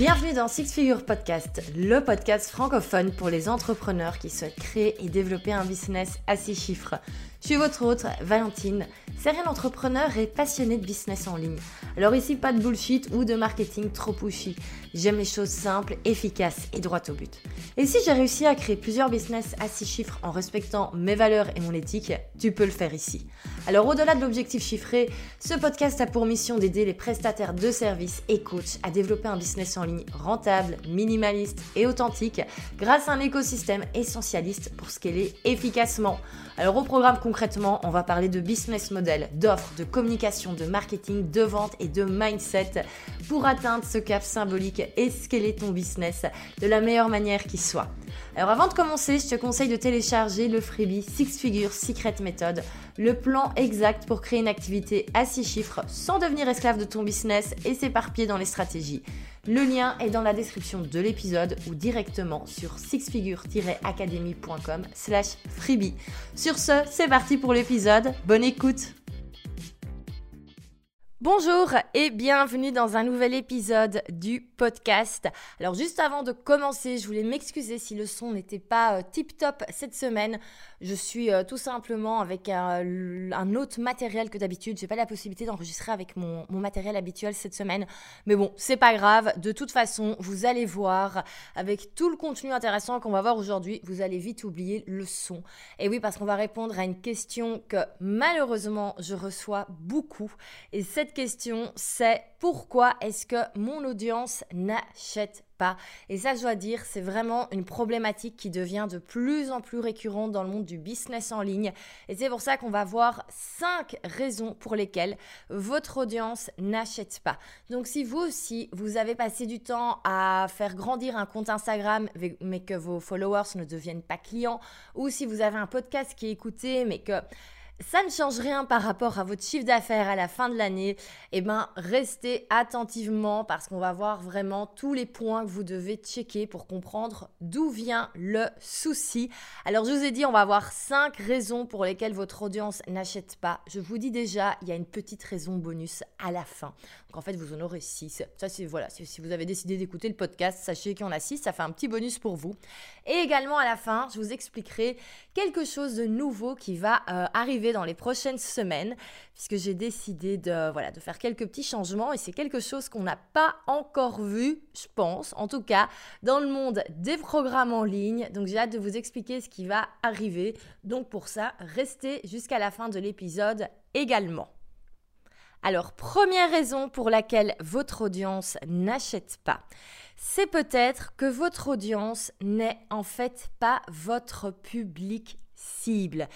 Bienvenue dans Six Figure Podcast, le podcast francophone pour les entrepreneurs qui souhaitent créer et développer un business à six chiffres. Je suis votre hôte, Valentine, serial entrepreneur et passionnée de business en ligne. Alors ici, pas de bullshit ou de marketing trop pushy. J'aime les choses simples, efficaces et droites au but. Et si j'ai réussi à créer plusieurs business à six chiffres en respectant mes valeurs et mon éthique, tu peux le faire ici. Alors au-delà de l'objectif chiffré, ce podcast a pour mission d'aider les prestataires de services et coachs à développer un business en ligne rentable, minimaliste et authentique grâce à un écosystème essentialiste pour scaler efficacement. Alors au programme concrètement, on va parler de business model, d'offres, de communication, de marketing, de vente et de mindset pour atteindre ce cap symbolique et scaler ton business de la meilleure manière qui soit? Alors avant de commencer, je te conseille de télécharger le freebie Six Figures Secret Method, le plan exact pour créer une activité à six chiffres sans devenir esclave de ton business et s'éparpiller dans les stratégies. Le lien est dans la description de l'épisode ou directement sur sixfigure-academy.com slash freebie. Sur ce, c'est parti pour l'épisode. Bonne écoute Bonjour et bienvenue dans un nouvel épisode du podcast. Alors juste avant de commencer, je voulais m'excuser si le son n'était pas euh, tip top cette semaine. Je suis euh, tout simplement avec un, autre matériel que d'habitude. J'ai pas la possibilité d'enregistrer avec mon, mon, matériel habituel cette semaine. Mais bon, c'est pas grave. De toute façon, vous allez voir avec tout le contenu intéressant qu'on va voir aujourd'hui, vous allez vite oublier le son. Et oui, parce qu'on va répondre à une question que malheureusement je reçois beaucoup. Et cette question, c'est pourquoi est-ce que mon audience n'achète Et ça, je dois dire, c'est vraiment une problématique qui devient de plus en plus récurrente dans le monde du business en ligne. Et c'est pour ça qu'on va voir cinq raisons pour lesquelles votre audience n'achète pas. Donc, si vous aussi, vous avez passé du temps à faire grandir un compte Instagram, mais que vos followers ne deviennent pas clients, ou si vous avez un podcast qui est écouté, mais que ça ne change rien par rapport à votre chiffre d'affaires à la fin de l'année, eh ben restez attentivement parce qu'on va voir vraiment tous les points que vous devez checker pour comprendre d'où vient le souci. Alors je vous ai dit, on va voir cinq raisons pour lesquelles votre audience n'achète pas. Je vous dis déjà, il y a une petite raison bonus à la fin. Donc en fait, vous en aurez six. Ça c'est voilà, si vous avez décidé d'écouter le podcast, sachez qu'il y en a six, ça fait un petit bonus pour vous. Et également à la fin, je vous expliquerai quelque chose de nouveau qui va euh, arriver dans les prochaines semaines, puisque j'ai décidé de, voilà, de faire quelques petits changements et c'est quelque chose qu'on n'a pas encore vu, je pense, en tout cas, dans le monde des programmes en ligne. Donc j'ai hâte de vous expliquer ce qui va arriver. Donc pour ça, restez jusqu'à la fin de l'épisode également. Alors, première raison pour laquelle votre audience n'achète pas, c'est peut-être que votre audience n'est en fait pas votre public cible.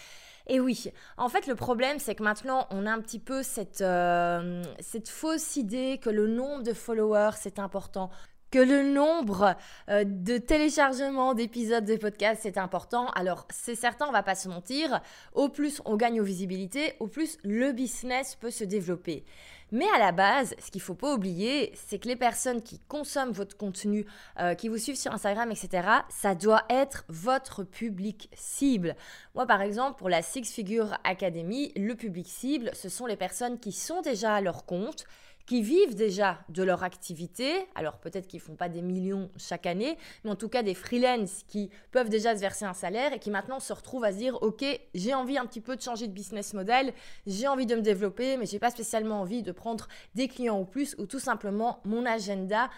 Et oui, en fait, le problème, c'est que maintenant, on a un petit peu cette, euh, fausse idée que le nombre de followers, c'est important que le nombre euh, de téléchargements d'épisodes de podcast c'est important. Alors c'est certain, on va pas se mentir, au plus on gagne en visibilité, au plus le business peut se développer. Mais à la base, ce qu'il faut pas oublier, c'est que les personnes qui consomment votre contenu, euh, qui vous suivent sur Instagram, etc., ça doit être votre public cible. Moi, par exemple, pour la Six Figure Academy, le public cible, ce sont les personnes qui sont déjà à leur compte, qui vivent déjà de leur activité, alors peut-être qu'ils font pas des millions chaque année, mais en tout cas des freelances qui peuvent déjà se verser un salaire et qui maintenant se retrouvent à se dire ok j'ai envie un petit peu de changer de business model, j'ai envie de me développer, mais j'ai pas spécialement envie de prendre des clients ou plus ou tout simplement mon agenda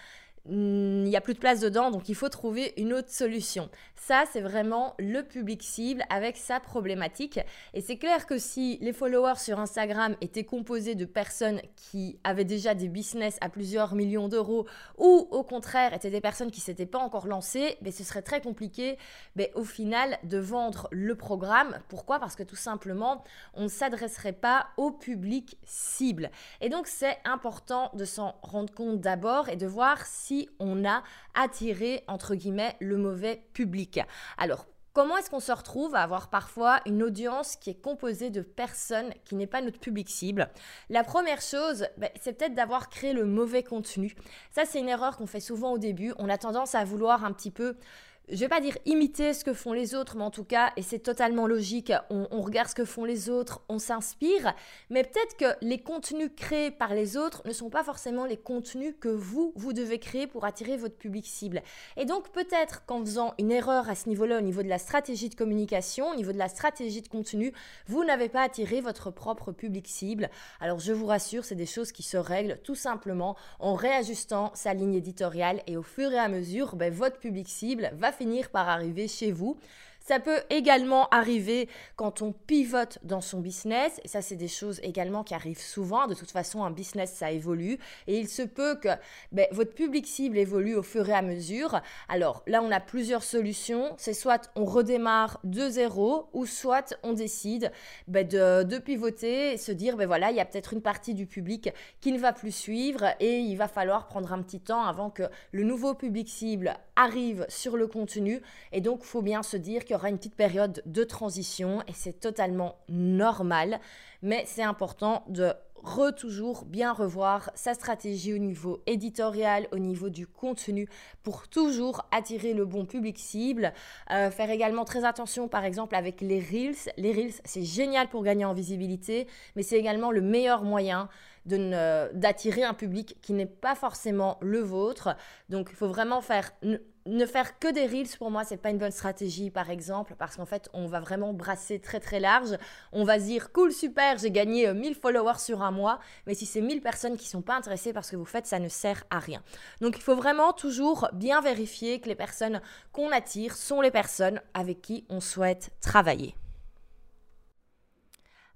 il n'y a plus de place dedans, donc il faut trouver une autre solution. Ça, c'est vraiment le public cible avec sa problématique. Et c'est clair que si les followers sur Instagram étaient composés de personnes qui avaient déjà des business à plusieurs millions d'euros, ou au contraire étaient des personnes qui s'étaient pas encore lancées, mais ce serait très compliqué mais au final de vendre le programme. Pourquoi? Parce que tout simplement, on ne s'adresserait pas au public cible. Et donc, c'est important de s'en rendre compte d'abord et de voir si on a attiré, entre guillemets, le mauvais public. Alors, Comment est-ce qu'on se retrouve à avoir parfois une audience qui est composée de personnes qui n'est pas notre public cible? La première chose, ben, c'est peut-être d'avoir créé le mauvais contenu. Ça, c'est une erreur qu'on fait souvent au début. On a tendance à vouloir un petit peu je vais pas dire imiter ce que font les autres, mais en tout cas, et c'est totalement logique, on, regarde ce que font les autres, on s'inspire, mais peut-être que les contenus créés par les autres ne sont pas forcément les contenus que vous, vous devez créer pour attirer votre public cible. Et donc peut-être qu'en faisant une erreur à ce niveau-là, au niveau de la stratégie de communication, au niveau de la stratégie de contenu, vous n'avez pas attiré votre propre public cible. Alors je vous rassure, c'est des choses qui se règlent tout simplement en réajustant sa ligne éditoriale et au fur et à mesure, ben, votre public cible va finir par arriver chez vous. Ça peut également arriver quand on pivote dans son business. Et ça, c'est des choses également qui arrivent souvent. De toute façon, un business, ça évolue. Et il se peut que ben, votre public cible évolue au fur et à mesure. Alors là, on a plusieurs solutions. C'est soit on redémarre de zéro ou soit on décide ben, de, de, pivoter et se dire, ben voilà, il y a peut-être une partie du public qui ne va plus suivre et il va falloir prendre un petit temps avant que le nouveau public cible arrive sur le contenu. Et donc, il faut bien se dire que aura une petite période de transition et c'est totalement normal, mais c'est important de re toujours bien revoir sa stratégie au niveau éditorial, au niveau du contenu, pour toujours attirer le bon public cible. Euh, faire également très attention, par exemple, avec les Reels. Les Reels, c'est génial pour gagner en visibilité, mais c'est également le meilleur moyen d'attirer un public qui n'est pas forcément le vôtre. Donc, il faut vraiment faire ne faire que des reels. Pour moi c'est pas une bonne stratégie par exemple parce qu'en fait on va vraiment brasser très très large. On va se dire cool super j'ai gagné 1000 euh, followers sur un mois. Mais si c'est 1000 personnes qui sont pas intéressées par ce que vous faites ça ne sert à rien. Donc il faut vraiment toujours bien vérifier que les personnes qu'on attire sont les personnes avec qui on souhaite travailler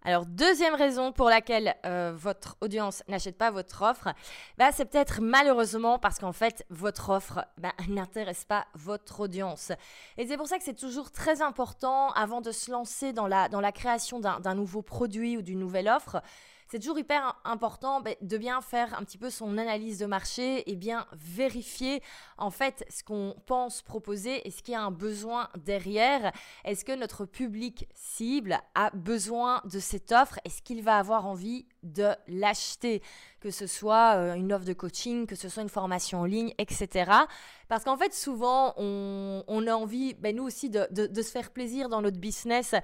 alors, deuxième raison pour laquelle euh, votre audience n'achète pas votre offre, bah, c'est peut-être malheureusement parce qu'en fait, votre offre bah, n'intéresse pas votre audience. Et c'est pour ça que c'est toujours très important, avant de se lancer dans la, dans la création d'un nouveau produit ou d'une nouvelle offre, c'est toujours hyper important ben, de bien faire un petit peu son analyse de marché et bien vérifier en fait ce qu'on pense proposer. Est-ce qu'il y a un besoin derrière Est-ce que notre public cible a besoin de cette offre? Est-ce qu'il va avoir envie de l'acheter, que ce soit euh, une offre de coaching, que ce soit une formation en ligne, etc. Parce qu'en fait, souvent, on, a envie, ben, nous aussi, de, se faire plaisir dans notre business.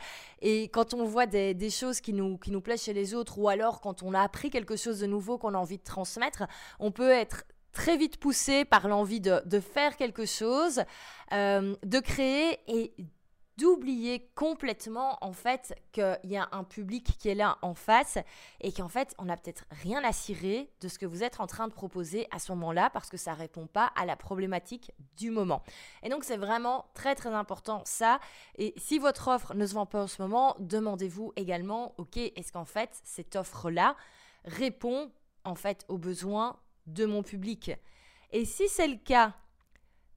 Et quand on voit des, choses qui nous, qui nous plaisent chez les autres, ou alors quand on a appris quelque chose de nouveau qu'on a envie de transmettre, on peut être très vite poussé par l'envie de, faire quelque chose, euh, de créer et d'oublier complètement en fait qu'il y a un public qui est là en face et qu'en fait on n'a peut-être rien à cirer de ce que vous êtes en train de proposer à ce moment-là parce que ça répond pas à la problématique du moment. Et donc c'est vraiment très très important ça. Et si votre offre ne se vend pas en ce moment, demandez-vous également, ok, est-ce qu'en fait cette offre-là répond en fait aux besoins de mon public? Et si c'est le cas,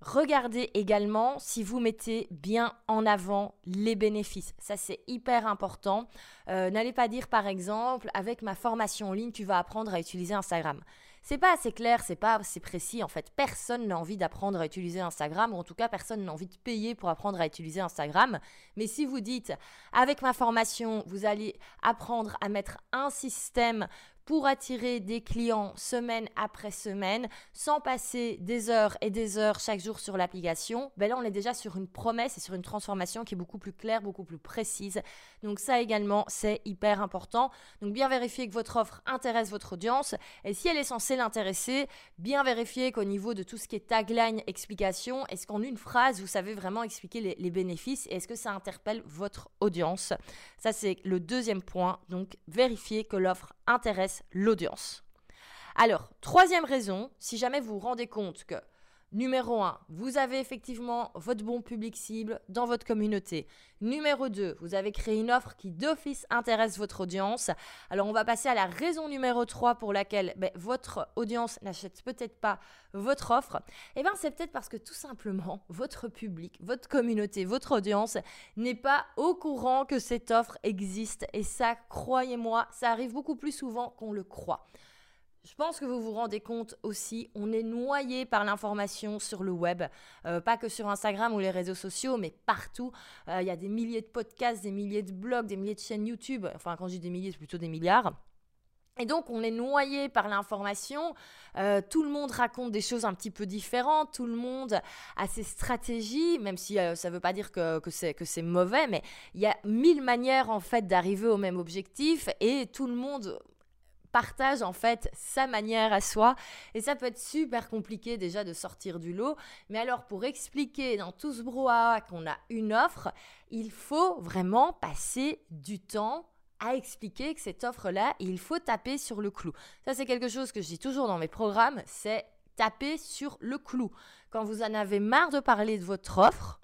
Regardez également si vous mettez bien en avant les bénéfices. Ça, c'est hyper important. Euh, n'allez pas dire, par exemple, avec ma formation en ligne, tu vas apprendre à utiliser Instagram. C'est pas assez clair, c'est pas assez précis. En fait, personne n'a envie d'apprendre à utiliser Instagram, ou en tout cas, personne n'a envie de payer pour apprendre à utiliser Instagram. Mais si vous dites, avec ma formation, vous allez apprendre à mettre un système pour attirer des clients semaine après semaine sans passer des heures et des heures chaque jour sur l'application, ben là on est déjà sur une promesse et sur une transformation qui est beaucoup plus claire, beaucoup plus précise. Donc ça également c'est hyper important. Donc bien vérifier que votre offre intéresse votre audience et si elle est censée l'intéresser, bien vérifier qu'au niveau de tout ce qui est tagline, explication, est-ce qu'en une phrase vous savez vraiment expliquer les, les bénéfices et est-ce que ça interpelle votre audience? Ça c'est le deuxième point. Donc vérifier que l'offre intéresse l'audience. Alors, troisième raison, si jamais vous vous rendez compte que Numéro 1, vous avez effectivement votre bon public cible dans votre communauté. Numéro 2, vous avez créé une offre qui d'office intéresse votre audience. Alors on va passer à la raison numéro 3 pour laquelle ben, votre audience n'achète peut-être pas votre offre. Eh bien c'est peut-être parce que tout simplement votre public, votre communauté, votre audience n'est pas au courant que cette offre existe. Et ça, croyez-moi, ça arrive beaucoup plus souvent qu'on le croit. Je pense que vous vous rendez compte aussi, on est noyé par l'information sur le web, euh, pas que sur Instagram ou les réseaux sociaux, mais partout. Euh, il y a des milliers de podcasts, des milliers de blogs, des milliers de chaînes YouTube. Enfin, quand je dis des milliers, c'est plutôt des milliards. Et donc, on est noyé par l'information. Euh, tout le monde raconte des choses un petit peu différentes. Tout le monde a ses stratégies, même si ça ne veut pas dire que, que c'est mauvais, mais il y a mille manières en fait d'arriver au même objectif et tout le monde partage en fait sa manière à soi et ça peut être super compliqué déjà de sortir du lot mais alors pour expliquer dans tout ce brouhaha qu'on a une offre il faut vraiment passer du temps à expliquer que cette offre-là, il faut taper sur le clou. Ça, c'est quelque chose que je dis toujours dans mes programmes, c'est taper sur le clou. Quand vous en avez marre de parler de votre offre,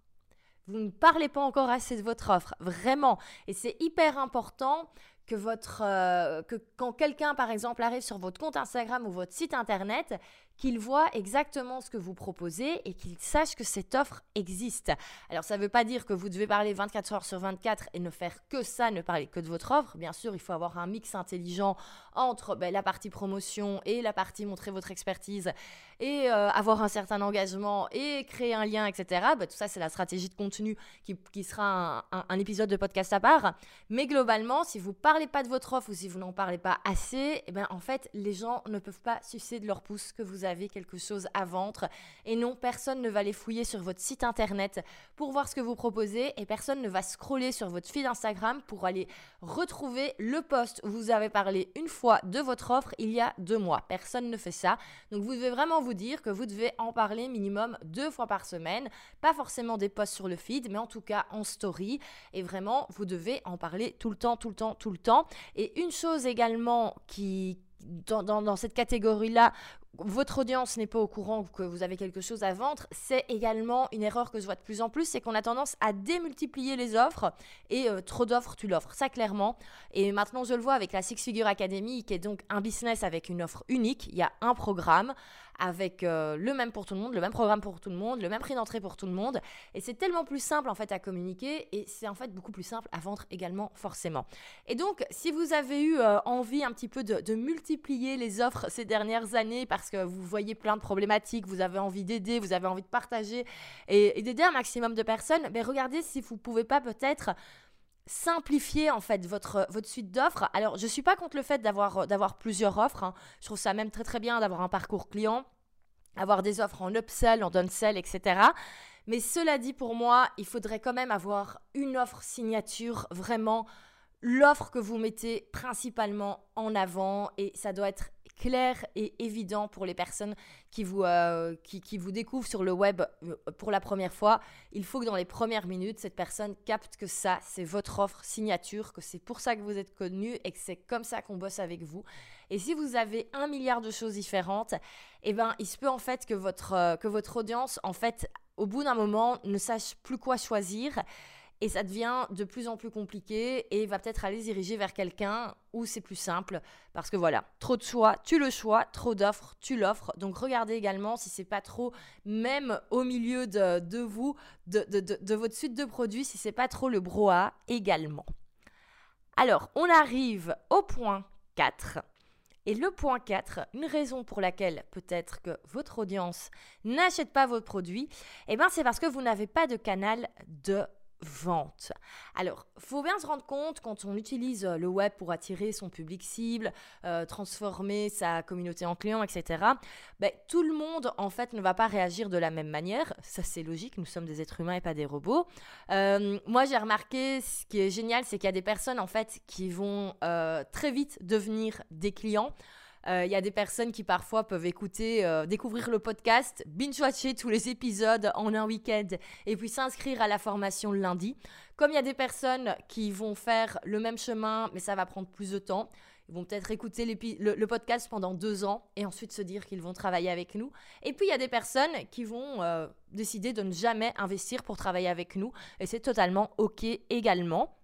vous ne parlez pas encore assez de votre offre, vraiment. Et c'est hyper important que votre euh, que quand quelqu'un par exemple arrive sur votre compte Instagram ou votre site internet, qu'il voit exactement ce que vous proposez et qu'il sache que cette offre existe. Alors ça ne veut pas dire que vous devez parler 24 heures sur 24 et ne faire que ça, ne parler que de votre offre. Bien sûr, il faut avoir un mix intelligent entre ben, la partie promotion et la partie montrer votre expertise et euh, avoir un certain engagement et créer un lien, etc. Ben, tout ça, c'est la stratégie de contenu qui, qui sera un, épisode de podcast à part. Mais globalement, si vous parlez pas de votre offre ou si vous n'en parlez pas assez, eh ben, en fait, les gens ne peuvent pas sucer de leur pouce que vous avez quelque chose à vendre. Et non, personne ne va aller fouiller sur votre site internet pour voir ce que vous proposez et personne ne va scroller sur votre feed Instagram pour aller retrouver le post où vous avez parlé une fois de votre offre il y a deux mois. Personne ne fait ça. Donc vous devez vraiment vous dire que vous devez en parler minimum deux fois par semaine. Pas forcément des posts sur le feed, mais en tout cas en story. Et vraiment, vous devez en parler tout le temps, tout le temps, tout le temps. Et une chose également qui, dans, cette catégorie-là votre audience n'est pas au courant que vous avez quelque chose à vendre, c'est également une erreur que je vois de plus en plus, c'est qu'on a tendance à démultiplier les offres et euh, trop d'offres, tu l'offres, ça clairement. Et maintenant, je le vois avec la Six Figure Academy, qui est donc un business avec une offre unique. Il y a un programme avec euh, le même pour tout le monde, le même programme pour tout le monde, le même prix d'entrée pour tout le monde. Et c'est tellement plus simple en fait à communiquer et c'est en fait beaucoup plus simple à vendre également forcément. Et donc, si vous avez eu euh, envie un petit peu de, multiplier les offres ces dernières années parce que vous voyez plein de problématiques, vous avez envie d'aider, vous avez envie de partager et, d'aider un maximum de personnes, mais ben, regardez si vous pouvez pas peut-être simplifier en fait votre, votre suite d'offres. Alors, je ne suis pas contre le fait d'avoir, d'avoir plusieurs offres. Hein. Je trouve ça même très très bien d'avoir un parcours client, avoir des offres en upsell, en downsell, etc. Mais cela dit, pour moi, il faudrait quand même avoir une offre signature vraiment l'offre que vous mettez principalement en avant et ça doit être clair et évident pour les personnes qui vous, euh, qui, vous découvrent sur le web euh, pour la première fois. Il faut que dans les premières minutes, cette personne capte que ça, c'est votre offre signature, que c'est pour ça que vous êtes connu et que c'est comme ça qu'on bosse avec vous. Et si vous avez un milliard de choses différentes, eh ben, il se peut en fait que votre, euh, que votre audience, en fait, au bout d'un moment, ne sache plus quoi choisir et ça devient de plus en plus compliqué et va peut-être aller se diriger vers quelqu'un où c'est plus simple parce que voilà, trop de choix, tu le choix, trop d'offres, tu l'offres. Donc regardez également si c'est pas trop, même au milieu de, vous, de, votre suite de produits, si c'est pas trop le broa également. Alors, on arrive au point 4. Et le point 4, une raison pour laquelle peut-être que votre audience n'achète pas votre produit, eh ben c'est parce que vous n'avez pas de canal de vente. Alors, faut bien se rendre compte quand on utilise euh, le web pour attirer son public cible, euh, transformer sa communauté en client, etc. Ben, tout le monde en fait ne va pas réagir de la même manière. Ça c'est logique. Nous sommes des êtres humains et pas des robots. Euh, moi j'ai remarqué ce qui est génial, c'est qu'il y a des personnes en fait qui vont très vite devenir des clients. Euh, il y a des personnes qui parfois peuvent écouter, euh, découvrir le podcast, binge-watcher tous les épisodes en un week-end et puis s'inscrire à la formation le lundi. Comme il y a des personnes qui vont faire le même chemin, mais ça va prendre plus de temps. Ils vont peut-être écouter le, podcast pendant deux ans et ensuite se dire qu'ils vont travailler avec nous. Et puis il y a des personnes qui vont euh, décider de ne jamais investir pour travailler avec nous et c'est totalement OK également.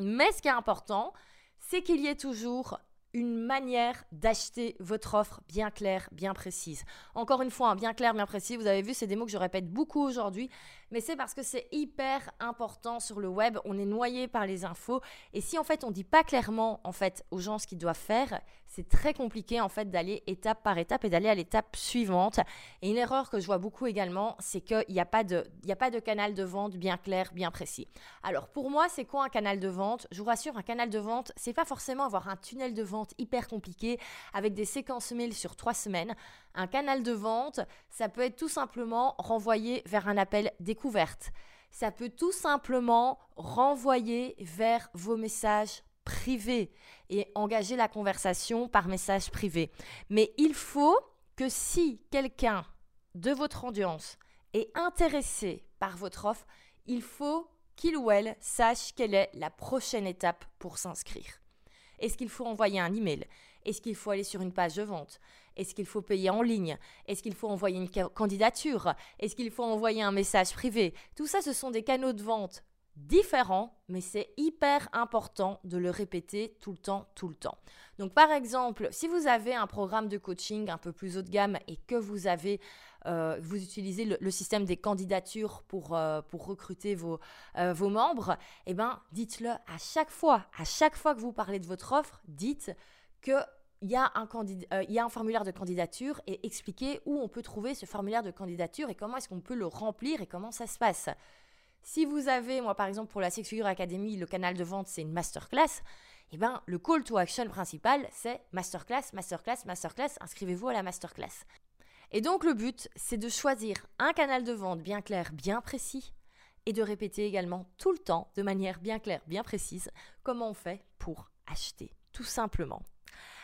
Mais ce qui est important, c'est qu'il y ait toujours une manière d'acheter votre offre bien claire, bien précise. Encore une fois, hein, bien clair, bien précis, vous avez vu, c'est des mots que je répète beaucoup aujourd'hui, mais c'est parce que c'est hyper important sur le web. On est noyé par les infos. Et si en fait on dit pas clairement en fait aux gens ce qu'ils doivent faire, c'est très compliqué en fait d'aller étape par étape et d'aller à l'étape suivante. Et une erreur que je vois beaucoup également, c'est qu'il n'y a, pas de, il a pas de canal de vente bien clair, bien précis. Alors pour moi, c'est quoi un canal de vente? Je vous rassure, un canal de vente, c'est pas forcément avoir un tunnel de vente hyper compliqué avec des séquences mail sur trois semaines. Un canal de vente, ça peut être tout simplement renvoyer vers un appel découverte. Ça peut tout simplement renvoyer vers vos messages privés et engager la conversation par message privé. Mais il faut que si quelqu'un de votre audience est intéressé par votre offre, il faut qu'il ou elle sache quelle est la prochaine étape pour s'inscrire. Est-ce qu'il faut envoyer un email? Est-ce qu'il faut aller sur une page de vente? Est-ce qu'il faut payer en ligne? Est-ce qu'il faut envoyer une candidature? Est-ce qu'il faut envoyer un message privé? Tout ça, ce sont des canaux de vente différents, mais c'est hyper important de le répéter tout le temps, tout le temps. Donc par exemple, si vous avez un programme de coaching un peu plus haut de gamme et que vous avez, euh, vous utilisez le, système des candidatures pour, euh, pour recruter vos, euh, vos membres, eh ben dites-le à chaque fois, à chaque fois que vous parlez de votre offre, dites que il y, a un il y a un formulaire de candidature et expliquez où on peut trouver ce formulaire de candidature et comment est-ce qu'on peut le remplir et comment ça se passe. Si vous avez, moi par exemple pour la Six Figure Academy, le canal de vente c'est une masterclass, eh ben le call to action principal c'est masterclass, masterclass, masterclass, inscrivez-vous à la masterclass. Et donc le but c'est de choisir un canal de vente bien clair, bien précis et de répéter également tout le temps de manière bien claire, bien précise comment on fait pour acheter, tout simplement.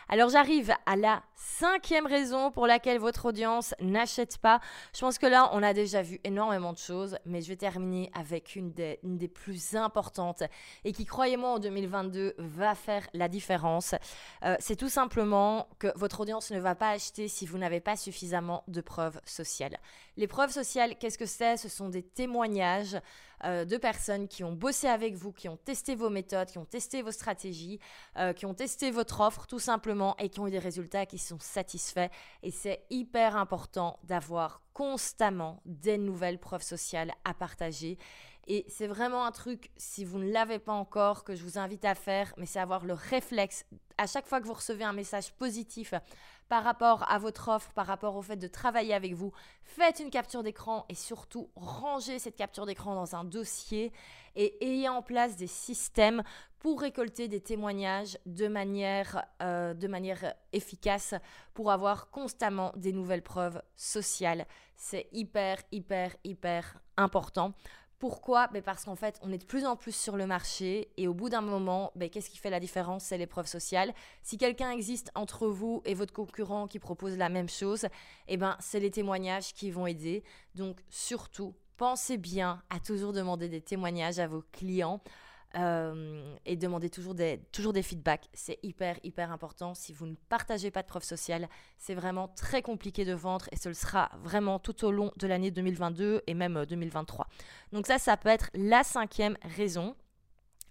Alors j'arrive à la cinquième raison pour laquelle votre audience n'achète pas. Je pense que là, on a déjà vu énormément de choses, mais je vais terminer avec une des, plus importantes et qui, croyez-moi, en 2022 va faire la différence. Euh, c'est tout simplement que votre audience ne va pas acheter si vous n'avez pas suffisamment de preuves sociales. Les preuves sociales, qu'est-ce que c'est? Ce sont des témoignages euh, de personnes qui ont bossé avec vous, qui ont testé vos méthodes, qui ont testé vos stratégies, euh, qui ont testé votre offre tout simplement et qui ont eu des résultats qui sont satisfaits. Et c'est hyper important d'avoir constamment des nouvelles preuves sociales à partager. Et c'est vraiment un truc, si vous ne l'avez pas encore, que je vous invite à faire, mais c'est avoir le réflexe, à chaque fois que vous recevez un message positif par rapport à votre offre, par rapport au fait de travailler avec vous, faites une capture d'écran et surtout rangez cette capture d'écran dans un dossier et ayez en place des systèmes pour récolter des témoignages de manière, euh, de manière efficace, pour avoir constamment des nouvelles preuves sociales. C'est hyper, hyper, hyper important. Pourquoi? Ben Parce qu'en fait, on est de plus en plus sur le marché et au bout d'un moment, ben, qu'est-ce qui fait la différence? C'est l'épreuve sociale. Si quelqu'un existe entre vous et votre concurrent qui propose la même chose, eh ben, c'est les témoignages qui vont aider. Donc surtout, pensez bien à toujours demander des témoignages à vos clients. Euh, et demander toujours des, toujours des feedbacks. C'est hyper, hyper important. Si vous ne partagez pas de preuves sociales, c'est vraiment très compliqué de vendre et ce le sera vraiment tout au long de l'année 2022 et même 2023. Euh, Donc ça, ça peut être la cinquième raison.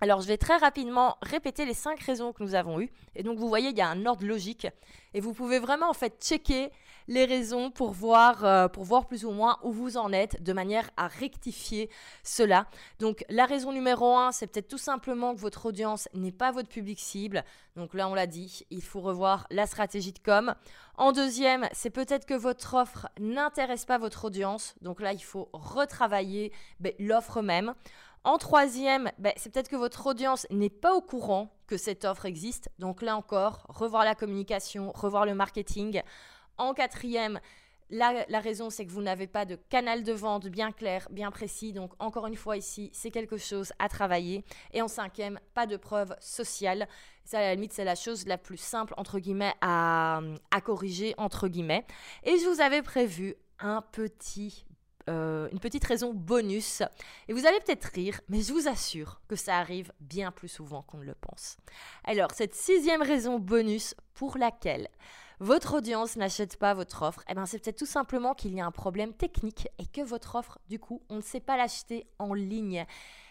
Alors, je vais très rapidement répéter les cinq raisons que nous avons eues. Et donc, vous voyez, il y a un ordre logique. Et vous pouvez vraiment, en fait, checker les raisons pour voir, euh, pour voir plus ou moins où vous en êtes, de manière à rectifier cela. Donc, la raison numéro un, c'est peut-être tout simplement que votre audience n'est pas votre public cible. Donc là, on l'a dit, il faut revoir la stratégie de com. En deuxième, c'est peut-être que votre offre n'intéresse pas votre audience. Donc là, il faut retravailler ben, l'offre même. En troisième, ben, c'est peut-être que votre audience n'est pas au courant que cette offre existe. Donc là encore, revoir la communication, revoir le marketing. En quatrième, la, raison, c'est que vous n'avez pas de canal de vente bien clair, bien précis. Donc, encore une fois, ici, c'est quelque chose à travailler. Et en cinquième, pas de preuve sociale. Ça, à la limite, c'est la chose la plus simple, entre guillemets, à, à corriger, entre guillemets. Et je vous avais prévu un petit euh, une petite raison bonus. Et vous allez peut-être rire, mais je vous assure que ça arrive bien plus souvent qu'on ne le pense. Alors, cette sixième raison bonus pour laquelle votre audience n'achète pas votre offre, eh ben c'est peut-être tout simplement qu'il y a un problème technique et que votre offre, du coup, on ne sait pas l'acheter en ligne.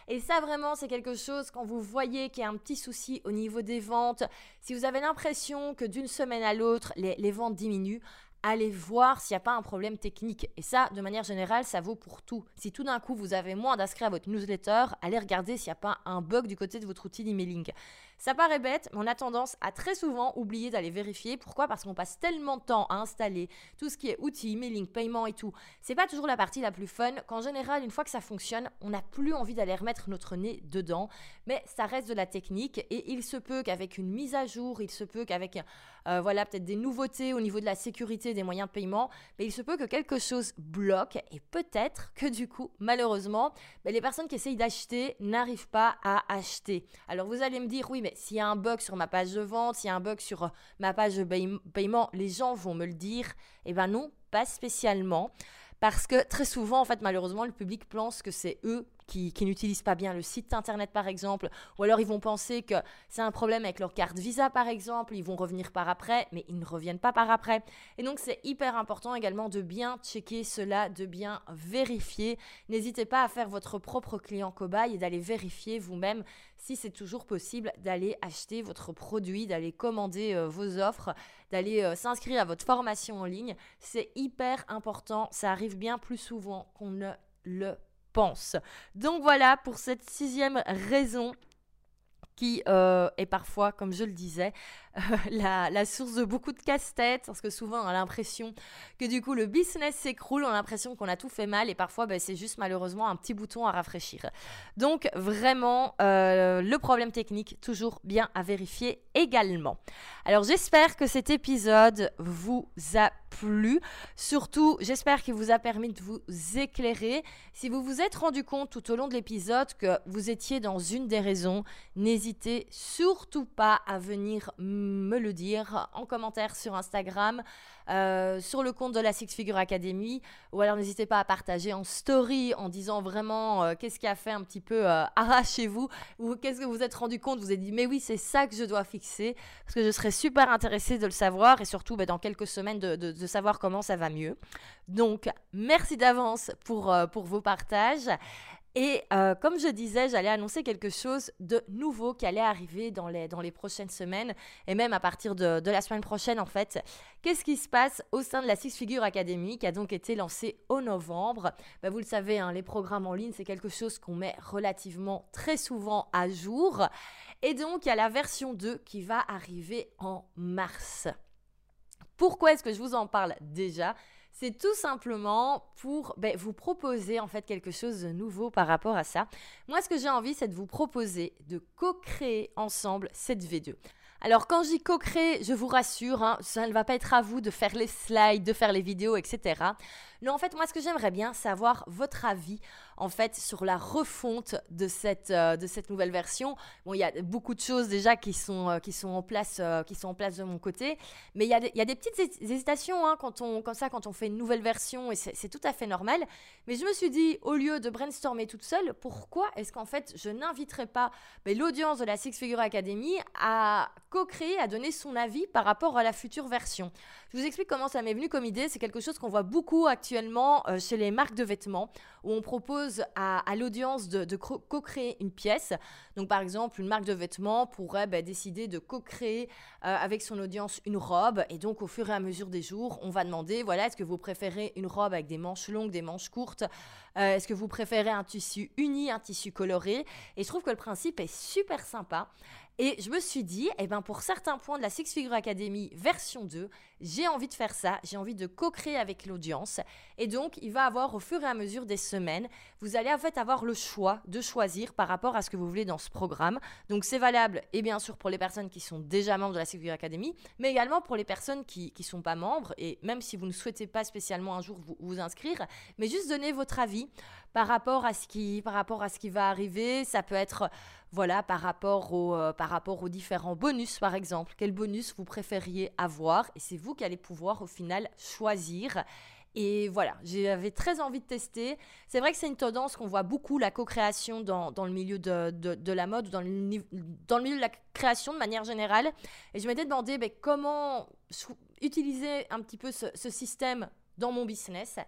Et ça, vraiment, c'est quelque chose quand vous voyez qu'il y a un petit souci au niveau des ventes. Si vous avez l'impression que d'une semaine à l'autre, les, les ventes diminuent, allez voir s'il n'y a pas un problème technique. Et ça, de manière générale, ça vaut pour tout. Si tout d'un coup, vous avez moins d'inscrits à votre newsletter, allez regarder s'il n'y a pas un bug du côté de votre outil d'emailing. Ça paraît bête, mais on a tendance à très souvent oublier d'aller vérifier. Pourquoi? Parce qu'on passe tellement de temps à installer tout ce qui est outils, emailing, paiement et tout. C'est pas toujours la partie la plus fun. Qu'en général, une fois que ça fonctionne, on n'a plus envie d'aller remettre notre nez dedans. Mais ça reste de la technique et il se peut qu'avec une mise à jour, il se peut qu'avec euh, voilà peut-être des nouveautés au niveau de la sécurité des moyens de paiement, mais il se peut que quelque chose bloque et peut-être que du coup, malheureusement, ben, les personnes qui essayent d'acheter n'arrivent pas à acheter. Alors vous allez me dire, oui, mais s'il y a un bug sur ma page de vente, s'il y a un bug sur euh, ma page de paiement, les gens vont me le dire. Eh ben non, pas spécialement. Parce que très souvent, en fait, malheureusement, le public pense que c'est eux qui, n'utilisent pas bien le site internet par exemple, ou alors ils vont penser que c'est un problème avec leur carte Visa par exemple, ils vont revenir par après, mais ils ne reviennent pas par après. Et donc c'est hyper important également de bien checker cela, de bien vérifier. N'hésitez pas à faire votre propre client cobaye et d'aller vérifier vous-même si c'est toujours possible d'aller acheter votre produit, d'aller commander euh, vos offres, d'aller euh, s'inscrire à votre formation en ligne. C'est hyper important, ça arrive bien plus souvent qu'on ne le pense. Donc voilà pour cette sixième raison qui euh, est parfois, comme je le disais, la, source de beaucoup de casse-tête, parce que souvent on a l'impression que du coup le business s'écroule, on a l'impression qu'on a tout fait mal, et parfois ben, c'est juste malheureusement un petit bouton à rafraîchir. Donc vraiment, euh, le problème technique, toujours bien à vérifier également. Alors j'espère que cet épisode vous a plu. Surtout, j'espère qu'il vous a permis de vous éclairer. Si vous vous êtes rendu compte tout au long de l'épisode que vous étiez dans une des raisons, n'hésitez surtout pas à venir me le dire en commentaire sur Instagram, euh, sur le compte de la Six Figure Academy, ou alors n'hésitez pas à partager en story en disant vraiment euh, qu'est-ce qui a fait un petit peu euh, arrachez-vous, ou qu'est-ce que vous êtes rendu compte, vous avez dit mais oui c'est ça que je dois fixer, parce que je serais super intéressée de le savoir, et surtout bah, dans quelques semaines de, de, savoir comment ça va mieux. Donc merci d'avance pour, pour vos partages. Et euh, comme je disais, j'allais annoncer quelque chose de nouveau qui allait arriver dans les, dans les prochaines semaines et même à partir de, la semaine prochaine en fait. Qu'est-ce qui se passe au sein de la Six Figure Academy qui a donc été lancée au novembre? Bah, Vous le savez, hein, les programmes en ligne, c'est quelque chose qu'on met relativement très souvent à jour. Et donc, il y a la version 2 qui va arriver en mars. Pourquoi est-ce que je vous en parle déjà? C'est tout simplement pour ben, vous proposer en fait quelque chose de nouveau par rapport à ça. Moi, ce que j'ai envie, c'est de vous proposer de co-créer ensemble cette V2. Alors quand j'y co-crée, je vous rassure, hein, ça ne va pas être à vous de faire les slides, de faire les vidéos, etc. Non, en fait, moi, ce que j'aimerais bien, c'est avoir votre avis, en fait, sur la refonte de cette, euh, de cette nouvelle version. Bon, il y a beaucoup de choses déjà qui sont, euh, qui sont, en, place, euh, qui sont en place de mon côté, mais il y a, y a des petites hésitations hein, quand on, comme ça, quand on fait une nouvelle version, et c'est tout à fait normal. Mais je me suis dit, au lieu de brainstormer toute seule, pourquoi est-ce qu'en fait, je n'inviterais pas ben, l'audience de la Six Figure Academy à co-créer, à donner son avis par rapport à la future version? Je vous explique comment ça m'est venu comme idée. C'est quelque chose qu'on voit beaucoup actuellement actuellement euh, chez les marques de vêtements où on propose à, l'audience de, co-créer une pièce. Donc par exemple, une marque de vêtements pourrait bah, décider de co-créer euh, avec son audience une robe et donc au fur et à mesure des jours, on va demander, voilà, est-ce que vous préférez une robe avec des manches longues, des manches courtes? Euh, Est-ce que vous préférez un tissu uni, un tissu coloré? Et je trouve que le principe est super sympa. Et je me suis dit, eh ben pour certains points de la Six Figure Academy version 2, j'ai envie de faire ça, j'ai envie de co-créer avec l'audience. Et donc, il va avoir au fur et à mesure des semaines, vous allez en fait avoir le choix de choisir par rapport à ce que vous voulez dans ce programme. Donc, c'est valable, et bien sûr, pour les personnes qui sont déjà membres de la Figure Academy, mais également pour les personnes qui ne sont pas membres. Et même si vous ne souhaitez pas spécialement un jour vous, vous inscrire, mais juste donner votre avis par rapport à ce qui, par rapport à ce qui va arriver. Ça peut être voilà, par rapport, au, euh, par rapport aux différents bonus, par exemple. Quel bonus vous préfériez avoir? Et c'est vous qui allez pouvoir, au final, choisir. Et voilà, j'avais très envie de tester. C'est vrai que c'est une tendance qu'on voit beaucoup, la co-création dans, dans, le milieu de, de, la mode, dans le, dans le milieu de la création de manière générale. Et je m'étais demandé ben, comment utiliser un petit peu ce système dans mon business.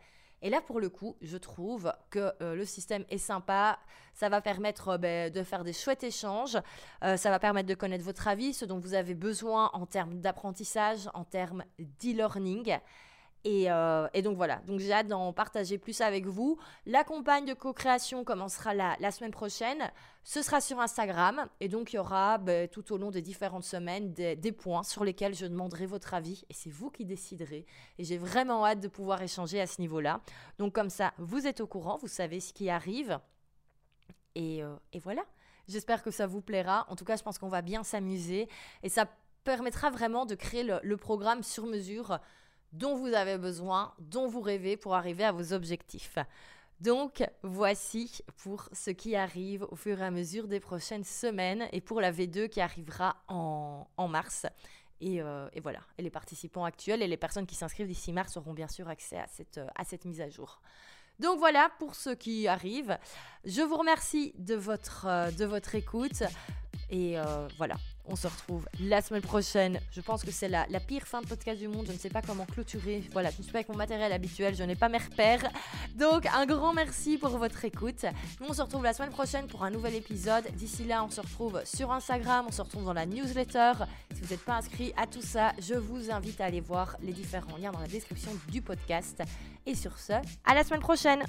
Et là, pour le coup, je trouve que euh, le système est sympa. Ça va permettre euh, ben, de faire des chouettes échanges. Euh, ça va permettre de connaître votre avis, ce dont vous avez besoin en termes d'apprentissage, en termes d'e-learning. Euh, et, donc voilà, donc j'ai hâte d'en partager plus avec vous. La campagne de co-création commencera la, semaine prochaine. Ce sera sur Instagram et donc il y aura ben, tout au long des différentes semaines des, points sur lesquels je demanderai votre avis et c'est vous qui déciderez. Et j'ai vraiment hâte de pouvoir échanger à ce niveau-là. Donc comme ça, vous êtes au courant, vous savez ce qui arrive. Et, euh, voilà, j'espère que ça vous plaira. En tout cas, je pense qu'on va bien s'amuser et ça permettra vraiment de créer le programme sur mesure dont vous avez besoin, dont vous rêvez pour arriver à vos objectifs. Donc voici pour ce qui arrive au fur et à mesure des prochaines semaines et pour la V2 qui arrivera en, mars. Euh, et, voilà, et les participants actuels et les personnes qui s'inscrivent d'ici mars auront bien sûr accès à cette, à cette mise à jour. Donc voilà pour ce qui arrive. Je vous remercie de votre, euh, de votre écoute. Et euh, voilà, on se retrouve la semaine prochaine. Je pense que c'est la, pire fin de podcast du monde. Je ne sais pas comment clôturer. Voilà, je ne suis pas avec mon matériel habituel. Je n'ai pas mes repères. Donc, un grand merci pour votre écoute. Nous, on se retrouve la semaine prochaine pour un nouvel épisode. D'ici là, on se retrouve sur Instagram. On se retrouve dans la newsletter. Si vous n'êtes pas inscrit à tout ça, je vous invite à aller voir les différents liens dans la description du podcast. Et sur ce, à la semaine prochaine!